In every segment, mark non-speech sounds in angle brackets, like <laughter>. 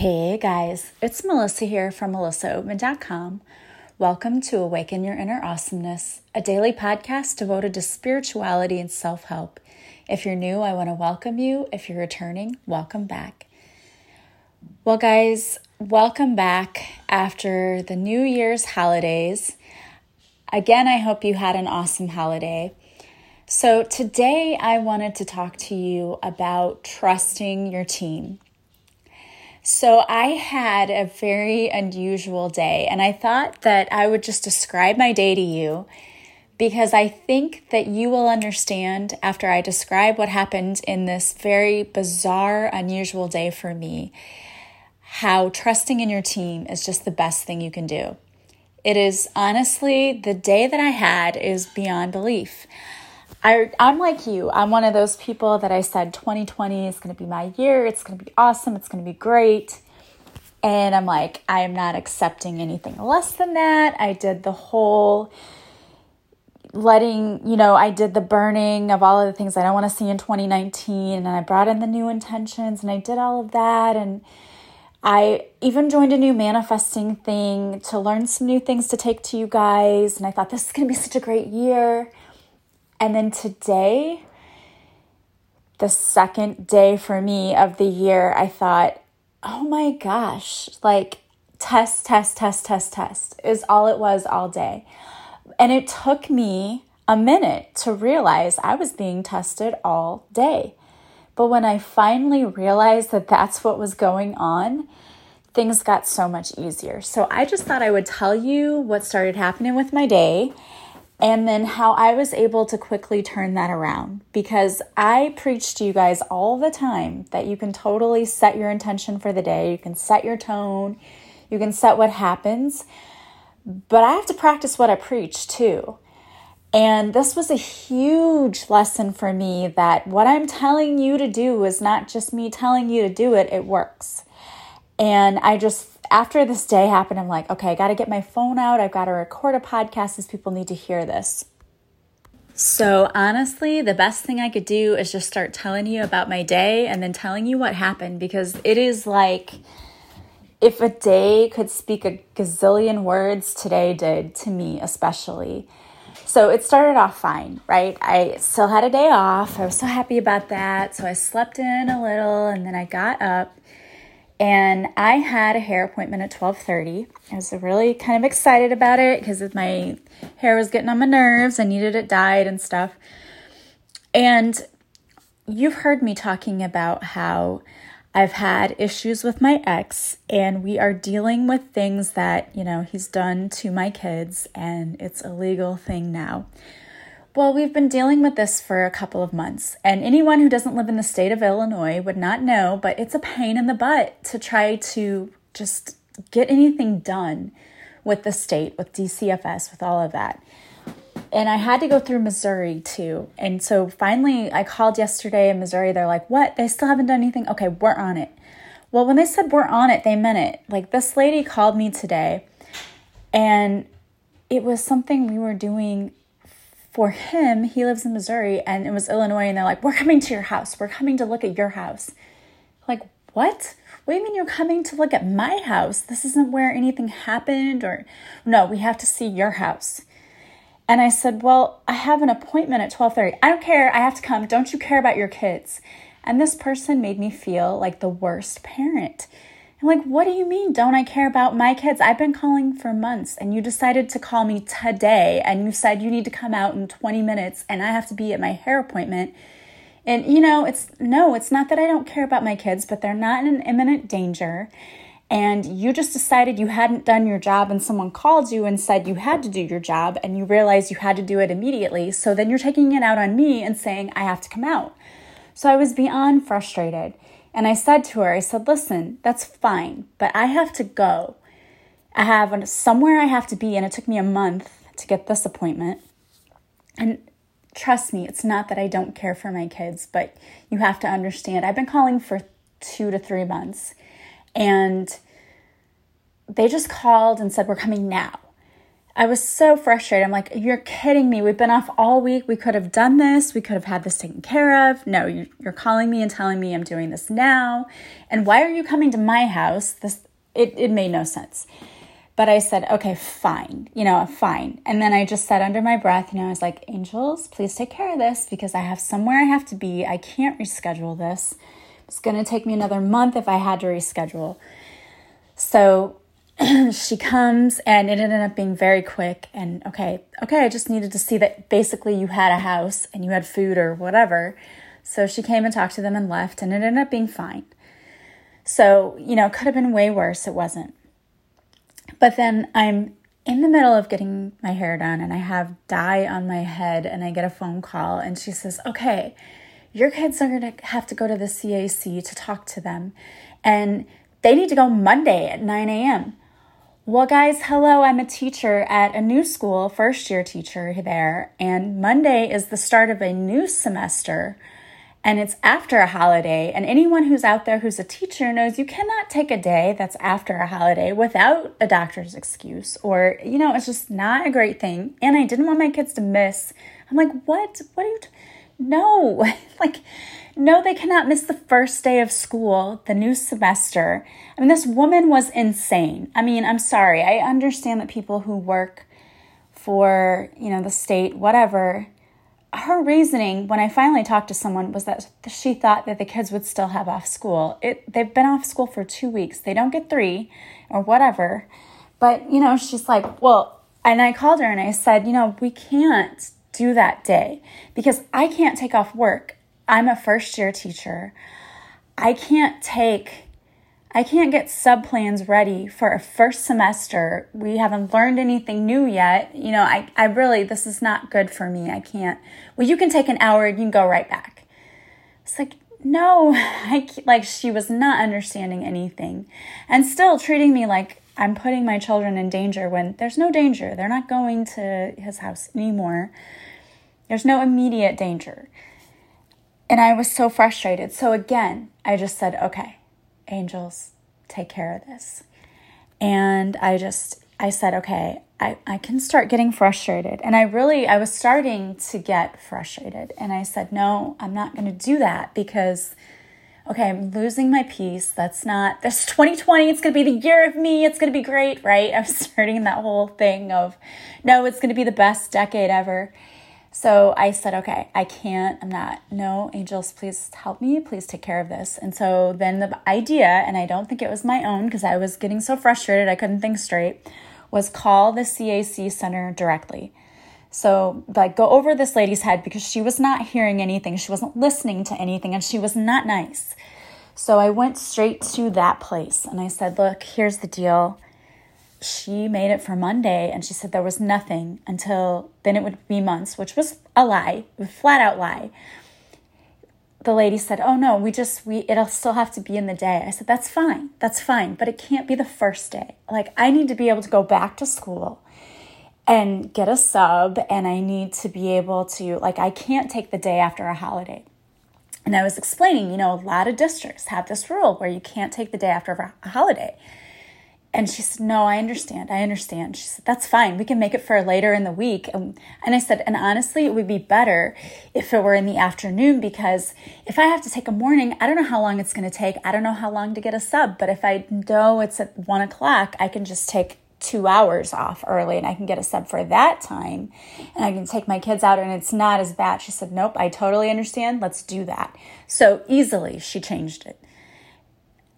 Hey guys, it's Melissa here from melissaoatman.com. Welcome to Awaken Your Inner Awesomeness, a daily podcast devoted to spirituality and self help. If you're new, I want to welcome you. If you're returning, welcome back. Well, guys, welcome back after the New Year's holidays. Again, I hope you had an awesome holiday. So, today I wanted to talk to you about trusting your team. So, I had a very unusual day, and I thought that I would just describe my day to you because I think that you will understand after I describe what happened in this very bizarre, unusual day for me how trusting in your team is just the best thing you can do. It is honestly the day that I had is beyond belief. I, I'm like you. I'm one of those people that I said 2020 is going to be my year. It's going to be awesome. It's going to be great. And I'm like, I am not accepting anything less than that. I did the whole letting, you know, I did the burning of all of the things I don't want to see in 2019. And I brought in the new intentions and I did all of that. And I even joined a new manifesting thing to learn some new things to take to you guys. And I thought this is going to be such a great year. And then today, the second day for me of the year, I thought, oh my gosh, like test, test, test, test, test is all it was all day. And it took me a minute to realize I was being tested all day. But when I finally realized that that's what was going on, things got so much easier. So I just thought I would tell you what started happening with my day and then how I was able to quickly turn that around because I preach to you guys all the time that you can totally set your intention for the day, you can set your tone, you can set what happens, but I have to practice what I preach too. And this was a huge lesson for me that what I'm telling you to do is not just me telling you to do it, it works. And I just after this day happened, I'm like, okay, I got to get my phone out. I've got to record a podcast as people need to hear this. So, honestly, the best thing I could do is just start telling you about my day and then telling you what happened because it is like if a day could speak a gazillion words, today did to me, especially. So it started off fine, right? I still had a day off. I was so happy about that. So I slept in a little and then I got up and I had a hair appointment at 12:30. I was really kind of excited about it because my hair was getting on my nerves. I needed it dyed and stuff. And you've heard me talking about how I've had issues with my ex and we are dealing with things that, you know, he's done to my kids and it's a legal thing now. Well, we've been dealing with this for a couple of months, and anyone who doesn't live in the state of Illinois would not know, but it's a pain in the butt to try to just get anything done with the state, with DCFS, with all of that. And I had to go through Missouri too. And so finally, I called yesterday in Missouri. They're like, What? They still haven't done anything? Okay, we're on it. Well, when they said we're on it, they meant it. Like this lady called me today, and it was something we were doing for him, he lives in Missouri and it was Illinois, and they're like, We're coming to your house. We're coming to look at your house. Like, what? What do you mean you're coming to look at my house? This isn't where anything happened, or no, we have to see your house. And I said, Well, I have an appointment at 12:30. I don't care, I have to come. Don't you care about your kids? And this person made me feel like the worst parent. I'm like, what do you mean? Don't I care about my kids? I've been calling for months and you decided to call me today and you said you need to come out in 20 minutes and I have to be at my hair appointment. And you know, it's no, it's not that I don't care about my kids, but they're not in imminent danger. And you just decided you hadn't done your job, and someone called you and said you had to do your job, and you realized you had to do it immediately. So then you're taking it out on me and saying, I have to come out. So I was beyond frustrated. And I said to her, I said, listen, that's fine, but I have to go. I have somewhere I have to be, and it took me a month to get this appointment. And trust me, it's not that I don't care for my kids, but you have to understand, I've been calling for two to three months, and they just called and said, We're coming now. I was so frustrated. I'm like, you're kidding me. We've been off all week. We could have done this. We could have had this taken care of. No, you're calling me and telling me I'm doing this now. And why are you coming to my house? This it, it made no sense. But I said, okay, fine, you know, fine. And then I just said under my breath, you know, I was like, angels, please take care of this because I have somewhere I have to be. I can't reschedule this. It's going to take me another month if I had to reschedule. So <clears throat> she comes and it ended up being very quick and okay okay i just needed to see that basically you had a house and you had food or whatever. So she came and talked to them and left and it ended up being fine. So you know it could have been way worse. It wasn't. But then i'm in the middle of getting my hair done and i have dye on my head and i get a phone call and she says okay your kids are going to have to go to the cac to talk to them and they need to go monday at 9 a.m well, guys, hello. I'm a teacher at a new school, first year teacher there, and Monday is the start of a new semester and it's after a holiday. And anyone who's out there who's a teacher knows you cannot take a day that's after a holiday without a doctor's excuse, or, you know, it's just not a great thing. And I didn't want my kids to miss. I'm like, what? What are you? T- no, <laughs> like, no, they cannot miss the first day of school, the new semester. I mean, this woman was insane. I mean, I'm sorry. I understand that people who work for, you know, the state, whatever, her reasoning when I finally talked to someone was that she thought that the kids would still have off school. It they've been off school for 2 weeks. They don't get 3 or whatever. But, you know, she's like, "Well, and I called her and I said, "You know, we can't do that day because I can't take off work. I'm a first year teacher. I can't take I can't get sub plans ready for a first semester. We haven't learned anything new yet. You know, I, I really, this is not good for me. I can't. Well, you can take an hour, and you can go right back. It's like, no, <laughs> I, like she was not understanding anything and still treating me like I'm putting my children in danger when there's no danger. They're not going to his house anymore. There's no immediate danger. And I was so frustrated. So again, I just said, okay, angels, take care of this. And I just, I said, okay, I, I can start getting frustrated. And I really, I was starting to get frustrated. And I said, no, I'm not going to do that because, okay, I'm losing my peace. That's not, this 2020, it's going to be the year of me. It's going to be great, right? <laughs> I'm starting that whole thing of, no, it's going to be the best decade ever. So I said, okay, I can't, I'm not, no, angels, please help me, please take care of this. And so then the idea, and I don't think it was my own because I was getting so frustrated, I couldn't think straight, was call the CAC center directly. So, like, go over this lady's head because she was not hearing anything, she wasn't listening to anything, and she was not nice. So I went straight to that place and I said, look, here's the deal she made it for Monday and she said there was nothing until then it would be months, which was a lie, a flat out lie. The lady said, "Oh no, we just we it'll still have to be in the day." I said, "That's fine. That's fine, but it can't be the first day. Like I need to be able to go back to school and get a sub and I need to be able to like I can't take the day after a holiday." And I was explaining, you know, a lot of districts have this rule where you can't take the day after a holiday. And she said, No, I understand. I understand. She said, That's fine. We can make it for later in the week. And, and I said, And honestly, it would be better if it were in the afternoon because if I have to take a morning, I don't know how long it's going to take. I don't know how long to get a sub. But if I know it's at one o'clock, I can just take two hours off early and I can get a sub for that time and I can take my kids out and it's not as bad. She said, Nope, I totally understand. Let's do that. So easily she changed it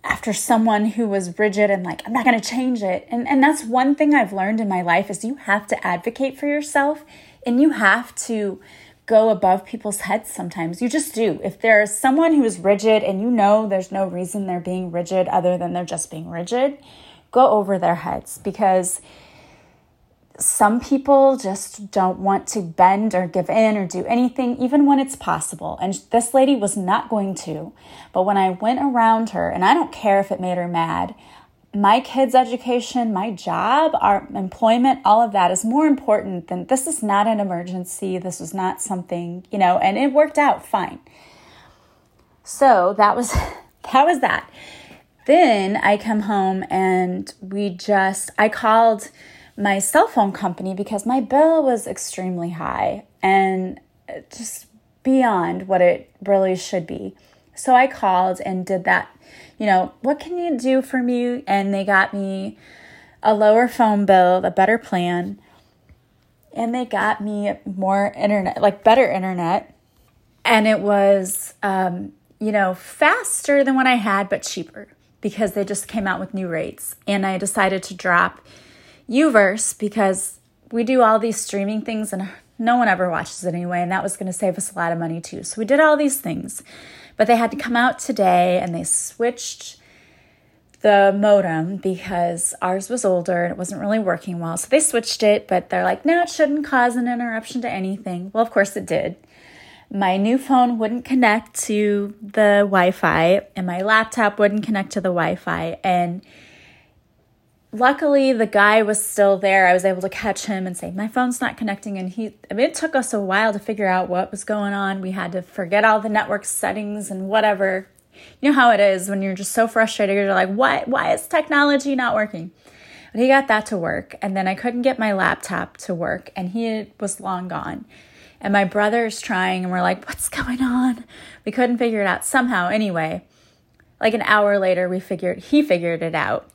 after someone who was rigid and like i'm not going to change it. And and that's one thing i've learned in my life is you have to advocate for yourself and you have to go above people's heads sometimes. You just do. If there's someone who is rigid and you know there's no reason they're being rigid other than they're just being rigid go over their heads because some people just don't want to bend or give in or do anything, even when it's possible. And this lady was not going to. But when I went around her, and I don't care if it made her mad, my kids' education, my job, our employment, all of that is more important than this is not an emergency. This is not something, you know, and it worked out fine. So that was <laughs> that was that. Then I come home and we just I called my cell phone company because my bill was extremely high and just beyond what it really should be. So I called and did that, you know, what can you do for me? And they got me a lower phone bill, a better plan, and they got me more internet, like better internet. And it was, um, you know, faster than what I had, but cheaper because they just came out with new rates. And I decided to drop Uverse because we do all these streaming things and no one ever watches it anyway. And that was going to save us a lot of money too. So we did all these things. But they had to come out today and they switched the modem because ours was older and it wasn't really working well. So they switched it, but they're like, no, it shouldn't cause an interruption to anything. Well, of course it did. My new phone wouldn't connect to the Wi Fi, and my laptop wouldn't connect to the Wi Fi. And luckily, the guy was still there. I was able to catch him and say, My phone's not connecting. And he, I mean, it took us a while to figure out what was going on. We had to forget all the network settings and whatever you know how it is when you're just so frustrated you're like why why is technology not working but he got that to work and then i couldn't get my laptop to work and he was long gone and my brother's trying and we're like what's going on we couldn't figure it out somehow anyway like an hour later we figured he figured it out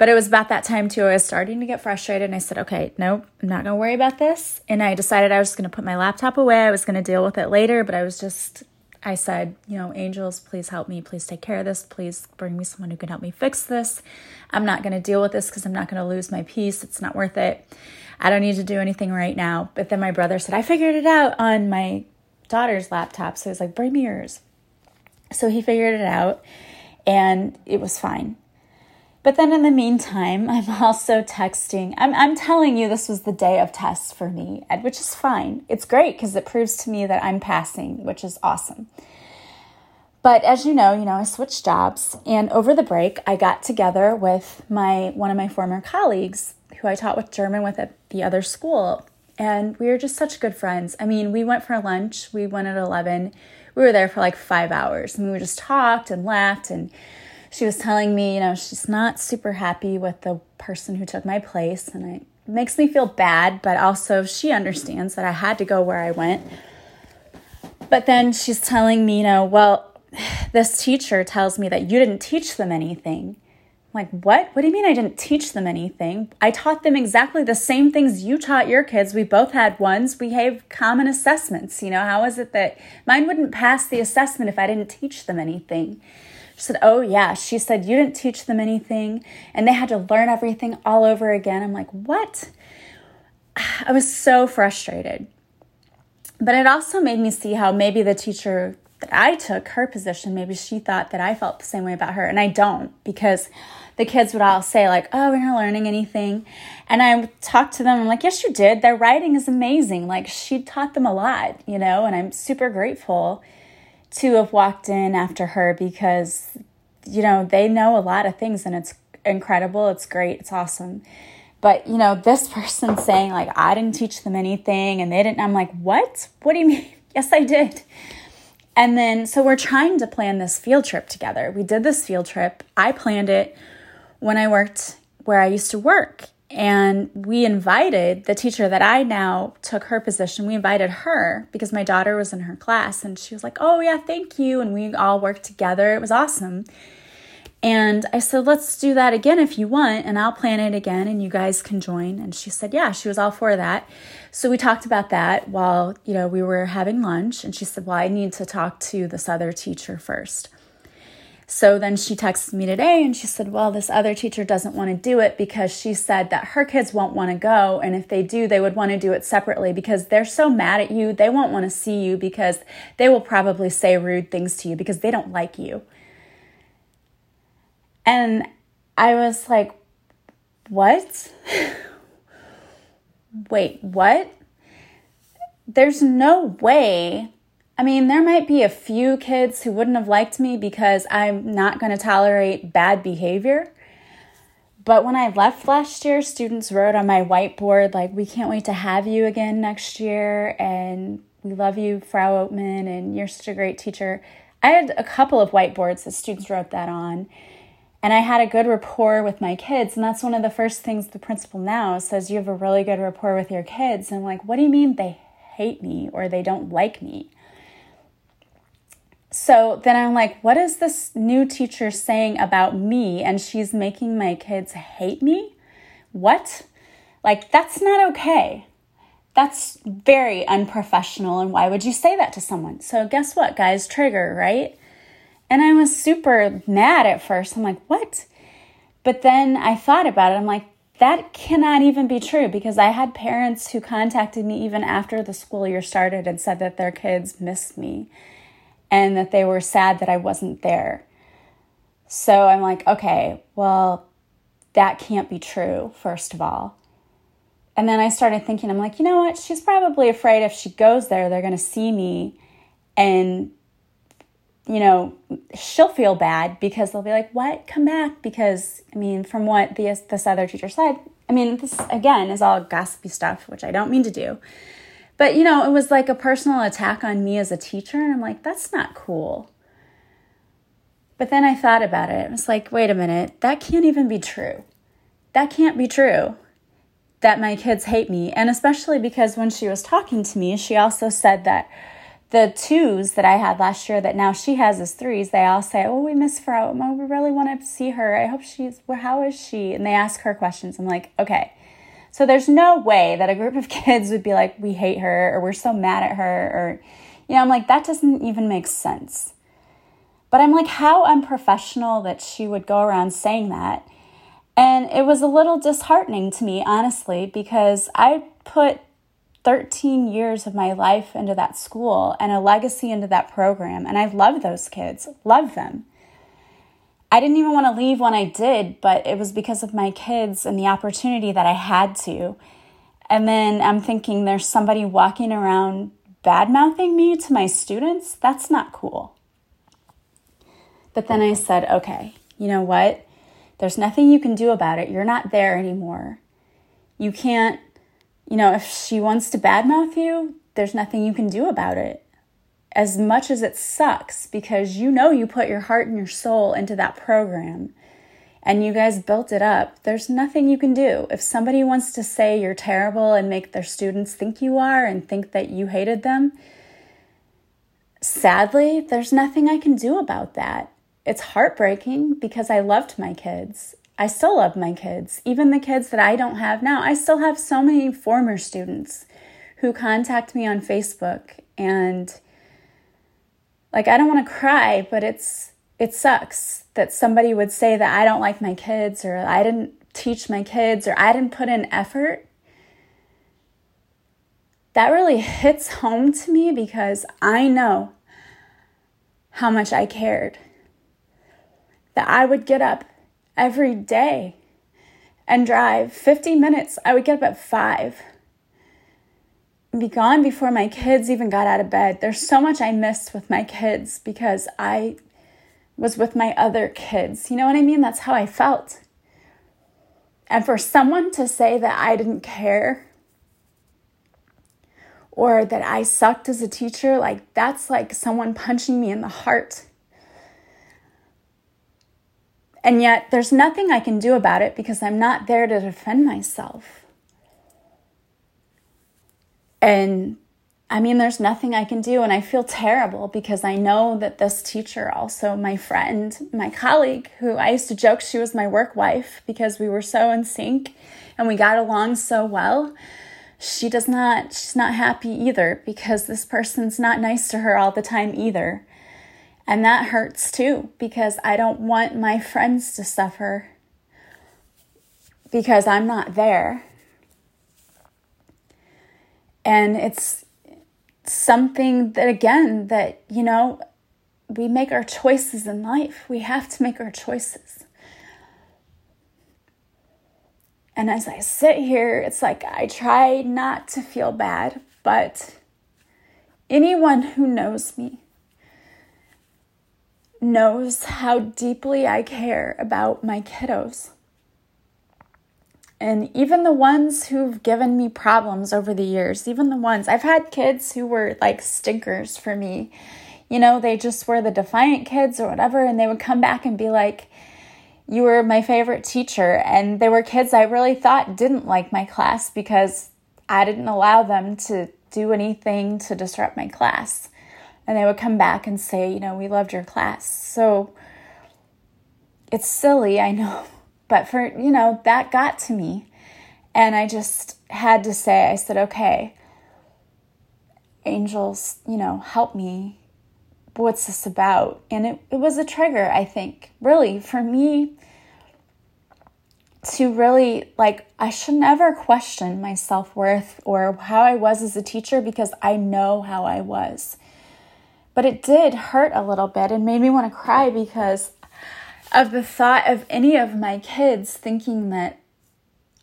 but it was about that time too i was starting to get frustrated and i said okay nope i'm not going to worry about this and i decided i was going to put my laptop away i was going to deal with it later but i was just I said, you know, angels, please help me. Please take care of this. Please bring me someone who can help me fix this. I'm not going to deal with this because I'm not going to lose my peace. It's not worth it. I don't need to do anything right now. But then my brother said, I figured it out on my daughter's laptop. So he was like, bring me yours. So he figured it out and it was fine. But then in the meantime, I'm <laughs> also texting. I'm, I'm telling you, this was the day of tests for me, which is fine. It's great because it proves to me that I'm passing, which is awesome. But as you know, you know, I switched jobs and over the break I got together with my one of my former colleagues who I taught with German with at the other school. And we were just such good friends. I mean, we went for lunch, we went at 11. We were there for like 5 hours and we just talked and laughed and she was telling me, you know, she's not super happy with the person who took my place. And it makes me feel bad, but also she understands that I had to go where I went. But then she's telling me, you know, well, <sighs> this teacher tells me that you didn't teach them anything. I'm like, what? What do you mean I didn't teach them anything? I taught them exactly the same things you taught your kids. We both had ones. We have common assessments. You know, how is it that mine wouldn't pass the assessment if I didn't teach them anything? She said, Oh, yeah. She said, You didn't teach them anything and they had to learn everything all over again. I'm like, What? <sighs> I was so frustrated. But it also made me see how maybe the teacher that I took, her position, maybe she thought that I felt the same way about her. And I don't because the kids would all say, like, oh, we're not learning anything. And I talked to them, I'm like, yes, you did. Their writing is amazing. Like, she taught them a lot, you know, and I'm super grateful to have walked in after her because, you know, they know a lot of things and it's incredible. It's great. It's awesome. But, you know, this <laughs> person saying, like, I didn't teach them anything and they didn't, I'm like, what? What do you <laughs> mean? yes, I did. And then, so we're trying to plan this field trip together. We did this field trip. I planned it when I worked where I used to work. And we invited the teacher that I now took her position. We invited her because my daughter was in her class and she was like, Oh, yeah, thank you. And we all worked together. It was awesome. And I said, Let's do that again if you want, and I'll plan it again and you guys can join. And she said, Yeah, she was all for that. So we talked about that while, you know, we were having lunch. And she said, Well, I need to talk to this other teacher first. So then she texted me today and she said, Well, this other teacher doesn't want to do it because she said that her kids won't want to go. And if they do, they would want to do it separately because they're so mad at you. They won't want to see you because they will probably say rude things to you because they don't like you. And I was like, What? <laughs> Wait, what? There's no way I mean, there might be a few kids who wouldn't have liked me because I'm not going to tolerate bad behavior. But when I left last year, students wrote on my whiteboard, like, we can't wait to have you again next year. And we love you, Frau Oatman, and you're such a great teacher. I had a couple of whiteboards that students wrote that on. And I had a good rapport with my kids. And that's one of the first things the principal now says you have a really good rapport with your kids. And I'm like, what do you mean they hate me or they don't like me? So then I'm like, what is this new teacher saying about me? And she's making my kids hate me? What? Like, that's not okay. That's very unprofessional. And why would you say that to someone? So, guess what, guys? Trigger, right? And I was super mad at first. I'm like, what? But then I thought about it. I'm like, that cannot even be true because I had parents who contacted me even after the school year started and said that their kids missed me and that they were sad that I wasn't there. So I'm like, okay, well, that can't be true, first of all. And then I started thinking, I'm like, you know what? She's probably afraid if she goes there, they're going to see me and you know, she'll feel bad because they'll be like, "What? Come back?" Because I mean, from what the this other teacher said, I mean, this again is all gossipy stuff, which I don't mean to do. But you know, it was like a personal attack on me as a teacher, and I'm like, that's not cool. But then I thought about it. I was like, wait a minute, that can't even be true. That can't be true that my kids hate me. And especially because when she was talking to me, she also said that the twos that I had last year that now she has as threes, they all say, Oh, we miss Frau. Oh, we really want to see her. I hope she's, well, how is she? And they ask her questions. I'm like, okay. So there's no way that a group of <laughs> kids would be like, we hate her or we're so mad at her or, you know, I'm like, that doesn't even make sense. But I'm like, how unprofessional that she would go around saying that. And it was a little disheartening to me, honestly, because I put 13 years of my life into that school and a legacy into that program. And I love those kids, love them. I didn't even want to leave when I did, but it was because of my kids and the opportunity that I had to. And then I'm thinking there's somebody walking around bad mouthing me to my students. That's not cool. But then I said, okay, you know what? There's nothing you can do about it. You're not there anymore. You can't you know, if she wants to badmouth you, there's nothing you can do about it. As much as it sucks because you know you put your heart and your soul into that program and you guys built it up, there's nothing you can do. If somebody wants to say you're terrible and make their students think you are and think that you hated them, sadly, there's nothing I can do about that. It's heartbreaking because I loved my kids I still love my kids, even the kids that I don't have now. I still have so many former students who contact me on Facebook and like I don't want to cry, but it's it sucks that somebody would say that I don't like my kids or I didn't teach my kids or I didn't put in effort. That really hits home to me because I know how much I cared. That I would get up every day and drive 50 minutes. I would get up at 5 and be gone before my kids even got out of bed. There's so much I missed with my kids because I was with my other kids. You know what I mean? That's how I felt. And for someone to say that I didn't care or that I sucked as a teacher, like that's like someone punching me in the heart. And yet, there's nothing I can do about it because I'm not there to defend myself. And I mean, there's nothing I can do. And I feel terrible because I know that this teacher, also my friend, my colleague, who I used to joke she was my work wife because we were so in sync and we got along so well. She does not, she's not happy either because this person's not nice to her all the time either. And that hurts too because I don't want my friends to suffer because I'm not there. And it's something that, again, that, you know, we make our choices in life. We have to make our choices. And as I sit here, it's like I try not to feel bad, but anyone who knows me knows how deeply I care about my kiddos. And even the ones who've given me problems over the years, even the ones I've had kids who were like stinkers for me. You know, they just were the defiant kids or whatever, and they would come back and be like, you were my favorite teacher. And they were kids I really thought didn't like my class because I didn't allow them to do anything to disrupt my class. And they would come back and say, you know, we loved your class. So it's silly, I know, but for, you know, that got to me. And I just had to say, I said, okay, angels, you know, help me. What's this about? And it, it was a trigger, I think, really, for me to really, like, I should never question my self worth or how I was as a teacher because I know how I was. But it did hurt a little bit and made me want to cry because of the thought of any of my kids thinking that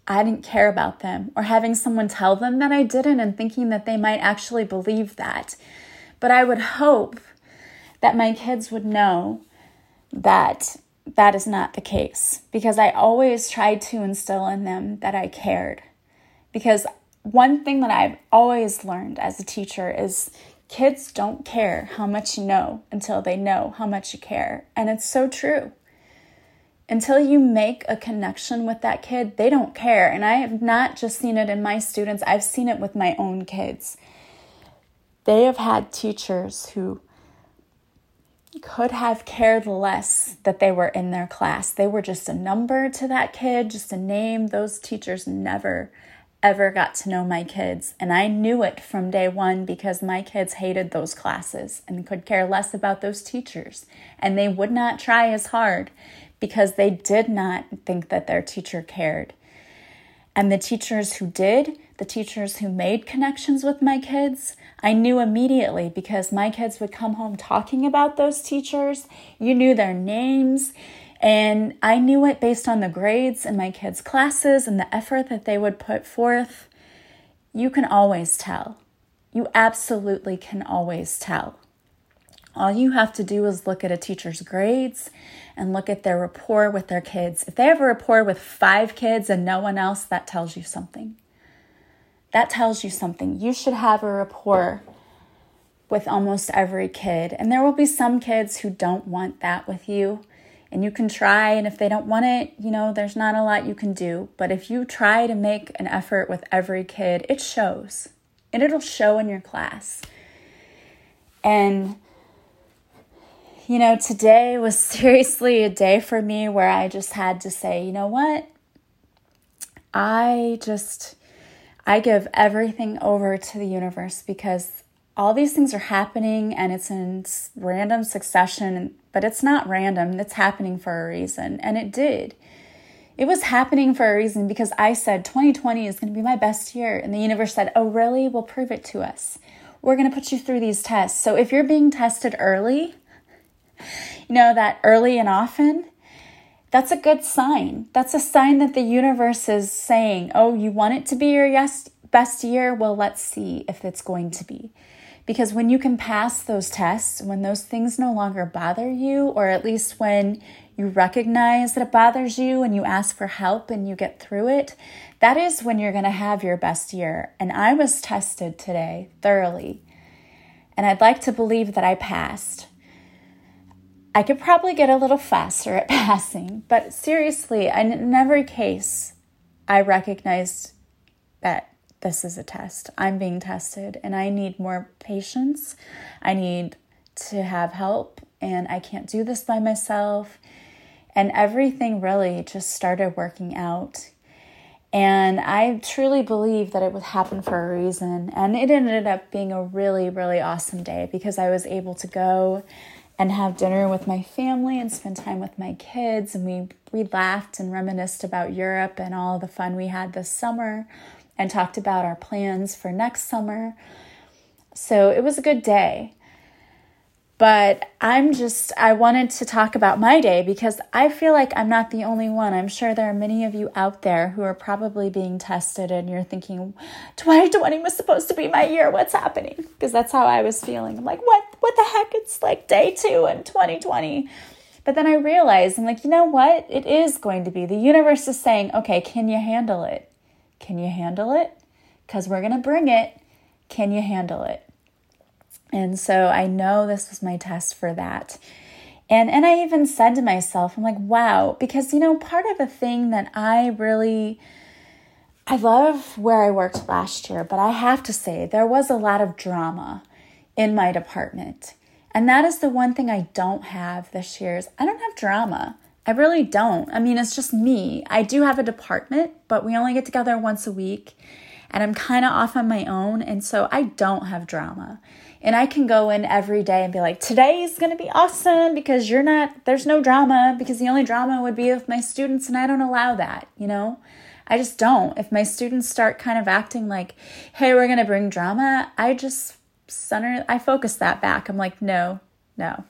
I didn't care about them or having someone tell them that I didn't and thinking that they might actually believe that. But I would hope that my kids would know that that is not the case because I always tried to instill in them that I cared. Because one thing that I've always learned as a teacher is kids don't care how much you know until they know how much you care. And it's so true until you make a connection with that kid, they don't care. And I have not just seen it in my students, I've seen it with my own kids. They have had teachers who could have cared less that they were in their class. They were just a number to that kid, just a name. Those teachers never, ever got to know my kids. And I knew it from day one because my kids hated those classes and could care less about those teachers. And they would not try as hard because they did not think that their teacher cared. And the teachers who did, the teachers who made connections with my kids, I knew immediately because my kids would come home talking about those teachers. You knew their names. And I knew it based on the grades in my kids' classes and the effort that they would put forth. You can always tell. You absolutely can always tell. All you have to do is look at a teacher's grades and look at their rapport with their kids. If they have a rapport with five kids and no one else, that tells you something. That tells you something. You should have a rapport with almost every kid. And there will be some kids who don't want that with you. And you can try, and if they don't want it, you know, there's not a lot you can do. But if you try to make an effort with every kid, it shows. And it'll show in your class. And you know, today was <laughs> seriously a day for me where I just had to say, you know what? I just, I give everything over to the universe because all these things are happening and it's in random succession, but it's not random. It's happening for a reason. And it did. It was happening for a reason because I said 2020 is going to be my best year. And the universe said, Oh, really? We'll prove it to us. We're going to put you through these tests. So if you're being tested early, you know, that early and often, that's a good sign. That's a sign that the universe is saying, oh, you want it to be your yes, best year? Well, let's see if it's going to be. Because when you can pass those tests, when those things no longer bother you, or at least when you recognize that it bothers you and you ask for help and you get through it, that is when you're going to have your best year. And I was tested today thoroughly. And I'd like to believe that I passed. I could probably get a little faster at <laughs> passing, but seriously, in every case, I recognized that this is a test. I'm being tested and I need more patience. I need to have help and I can't do this by myself. And everything really just started working out. And I truly believe that it would happen for a reason. And it ended up being a really, really awesome day because I was able to go and have dinner with my family and spend time with my kids. And we, we laughed and reminisced about Europe and all the fun we had this summer and talked about our plans for next summer. So it was a good day. But I'm just, I wanted to talk about my day because I feel like I'm not the only one. I'm sure there are many of you out there who are probably being tested and you're thinking, 2020 was supposed to be my year. What's happening? Because that's how I was feeling. I'm like, what, what the heck? It's like day two in 2020. But then I realized, I'm like, you know what? It is going to be. The universe is saying, okay, can you handle it? Can you handle it? Because we're going to bring it. Can you handle it? And so I know this was my test for that. And and I even said to myself, I'm like, wow, because you know, part of the thing that I really I love where I worked last year, but I have to say there was a lot of drama in my department. And that is the one thing I don't have this year is I don't have drama. I really don't. I mean, it's just me. I do have a department, but we only get together once a week and I'm kind of off on my own. And so I don't have drama. And I can go in every day and be like, today is going to be awesome because you're not, there's no drama because the only drama would be with my students and I don't allow that, you know? I just don't. If my students start kind of acting like, hey, we're going to bring drama, I just center, I focus that back. I'm like, no, no.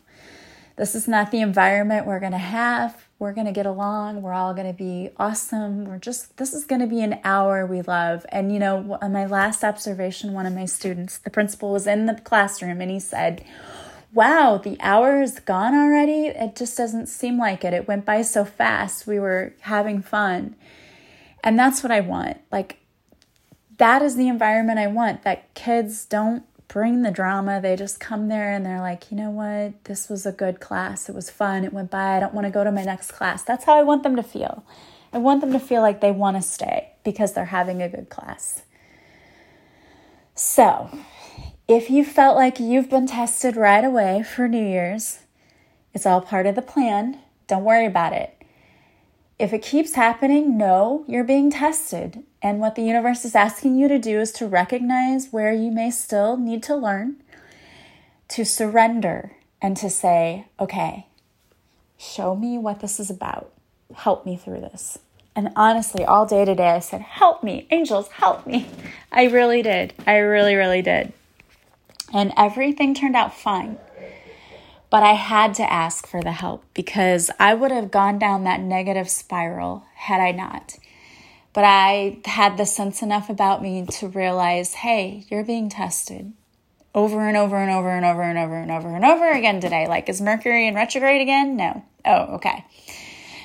This is not the environment we're going to have. We're going to get along. We're all going to be awesome. We're just, this is going to be an hour we love. And, you know, on my last observation, one of my students, the principal was in the classroom and he said, Wow, the hour is gone already. It just doesn't seem like it. It went by so fast. We were having fun. And that's what I want. Like, that is the environment I want that kids don't bring the drama. They just come there and they're like, you know what? This was a good class. It was fun. It went by. I don't want to go to my next class. That's how I want them to feel. I want them to feel like they want to stay because they're having a good class. So, if you felt like you've been tested right away for New Year's, it's all part of the plan. Don't worry about it. If it keeps happening, know you're being tested. And what the universe is asking you to do is to recognize where you may still need to learn, to surrender, and to say, okay, show me what this is about. Help me through this. And honestly, all day today, I said, Help me, angels, help me. I really did. I really, really did. And everything turned out fine. But I had to ask for the help because I would have gone down that negative spiral had I not. But I had the sense enough about me to realize hey, you're being tested over and over and over and over and over and over and over again today. Like, is Mercury in retrograde again? No. Oh, okay.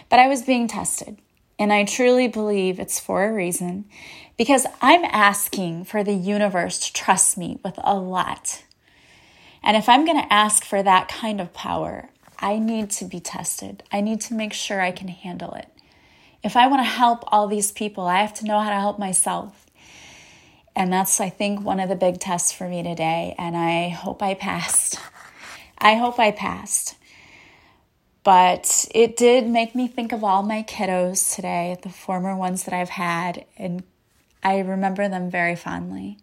But I was being tested. And I truly believe it's for a reason because I'm asking for the universe to trust me with a lot. And if I'm going to ask for that kind of power, I need to be tested. I need to make sure I can handle it. If I want to help all these people, I have to know how to help myself. And that's, I think, one of the big tests for me today. And I hope I passed. I hope I passed. But it did make me think of all my kiddos today, the former ones that I've had, and I remember them very fondly.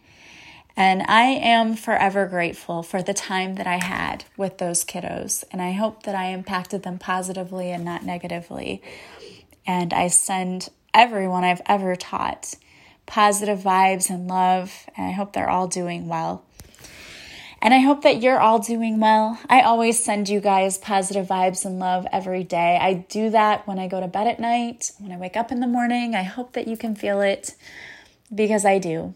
And I am forever grateful for the time that I had with those kiddos. And I hope that I impacted them positively and not negatively. And I send everyone I've ever taught positive vibes and love. And I hope they're all doing well. And I hope that you're all doing well. I always send you guys positive vibes and love every day. I do that when I go to bed at night, when I wake up in the morning. I hope that you can feel it because I do.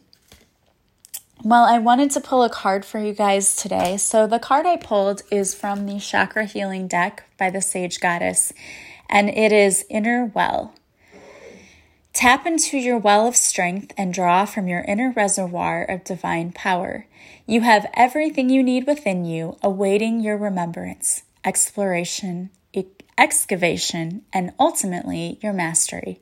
Well, I wanted to pull a card for you guys today. So, the card I pulled is from the Chakra Healing deck by the Sage Goddess, and it is Inner Well. Tap into your well of strength and draw from your inner reservoir of divine power. You have everything you need within you, awaiting your remembrance, exploration, excavation, and ultimately your mastery.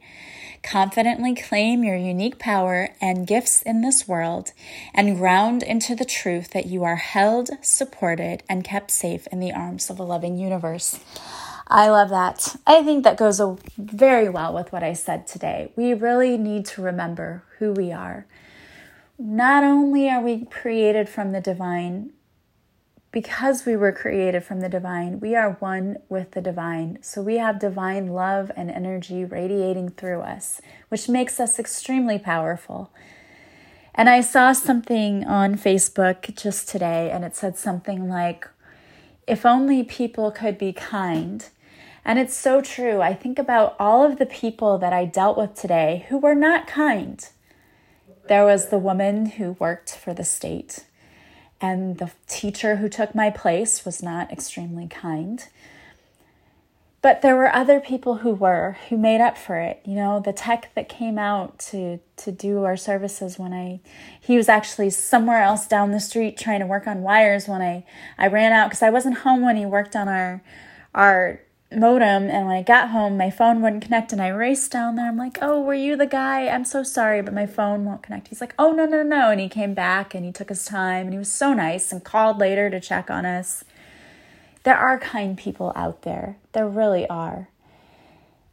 Confidently claim your unique power and gifts in this world and ground into the truth that you are held, supported, and kept safe in the arms of a loving universe. I love that. I think that goes very well with what I said today. We really need to remember who we are. Not only are we created from the divine, because we were created from the divine, we are one with the divine. So we have divine love and energy radiating through us, which makes us extremely powerful. And I saw something on Facebook just today, and it said something like, if only people could be kind. And it's so true. I think about all of the people that I dealt with today who were not kind. There was the woman who worked for the state and the teacher who took my place was not extremely kind. But there were other people who were, who made up for it. You know, the tech that came out to to do our services when I he was actually somewhere else down the street trying to work on wires when I I ran out because I wasn't home when he worked on our our modem and when I got home my phone wouldn't connect and I raced down there. I'm like, "Oh, were you the guy? I'm so sorry, but my phone won't connect." He's like, "Oh, no, no, no." And he came back and he took his time and he was so nice and called later to check on us. There are kind people out there. There really are.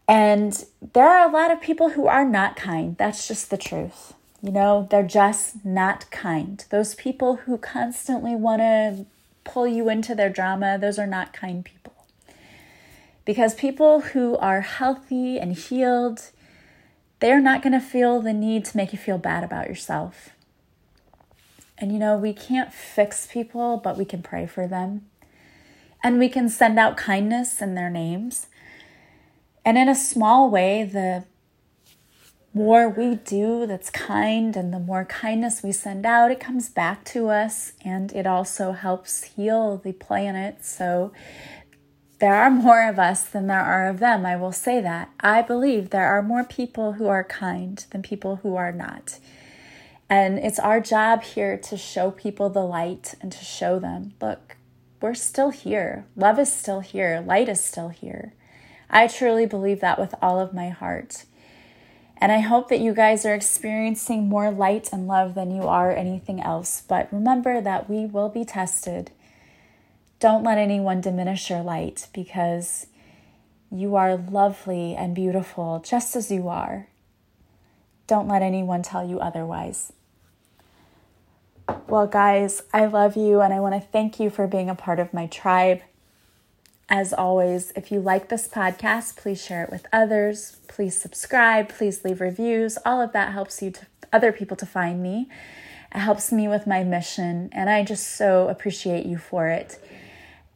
And there are a lot of people who are not kind. That's just the truth. You know, they're just not kind. Those people who constantly want to pull you into their drama, those are not kind people. Because people who are healthy and healed, they're not going to feel the need to make you feel bad about yourself. And you know, we can't fix people, but we can pray for them. And we can send out kindness in their names. And in a small way, the more we do that's kind and the more kindness we send out, it comes back to us and it also helps heal the planet. So there are more of us than there are of them. I will say that. I believe there are more people who are kind than people who are not. And it's our job here to show people the light and to show them look, we're still here. Love is still here. Light is still here. I truly believe that with all of my heart. And I hope that you guys are experiencing more light and love than you are anything else. But remember that we will be tested. Don't let anyone diminish your light because you are lovely and beautiful just as you are. Don't let anyone tell you otherwise. Well, guys, I love you and I want to thank you for being a part of my tribe. As always, if you like this podcast, please share it with others. Please subscribe. Please leave reviews. All of that helps you to other people to find me. It helps me with my mission, and I just so appreciate you for it.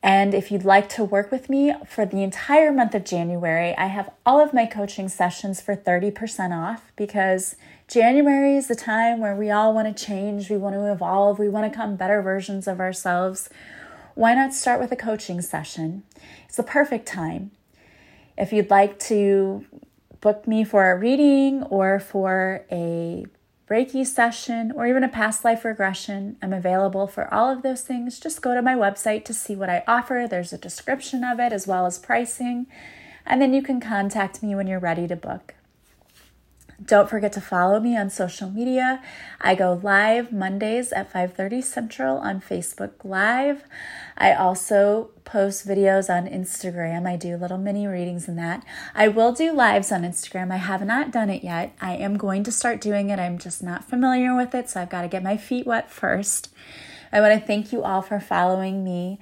And if you'd like to work with me for the entire month of January, I have all of my coaching sessions for 30% off because January is the time where we all want to change, we want to evolve, we want to become better versions of ourselves why not start with a coaching session? It's the perfect time. If you'd like to book me for a reading or for a Reiki session or even a past life regression, I'm available for all of those things. Just go to my website to see what I offer. There's a description of it as well as pricing. And then you can contact me when you're ready to book. Don't forget to follow me on social media. I go live Mondays at 5:30 Central on Facebook Live. I also post videos on Instagram. I do little mini readings in that. I will do lives on Instagram. I have not done it yet. I am going to start doing it. I'm just not familiar with it, so I've got to get my feet wet first. I want to thank you all for following me.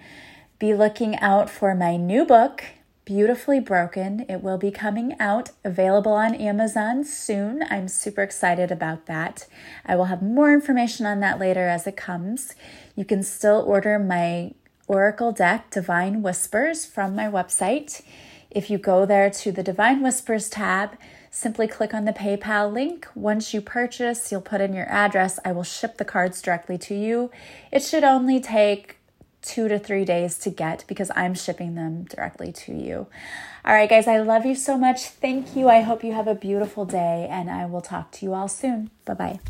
Be looking out for my new book Beautifully Broken. It will be coming out, available on Amazon soon. I'm super excited about that. I will have more information on that later as it comes. You can still order my Oracle deck, Divine Whispers, from my website. If you go there to the Divine Whispers tab, simply click on the PayPal link. Once you purchase, you'll put in your address. I will ship the cards directly to you. It should only take two to three days to get because I'm shipping them directly to you. All right, guys, I love you so much. Thank you. I hope you have a beautiful day, and I will talk to you all soon. Bye bye.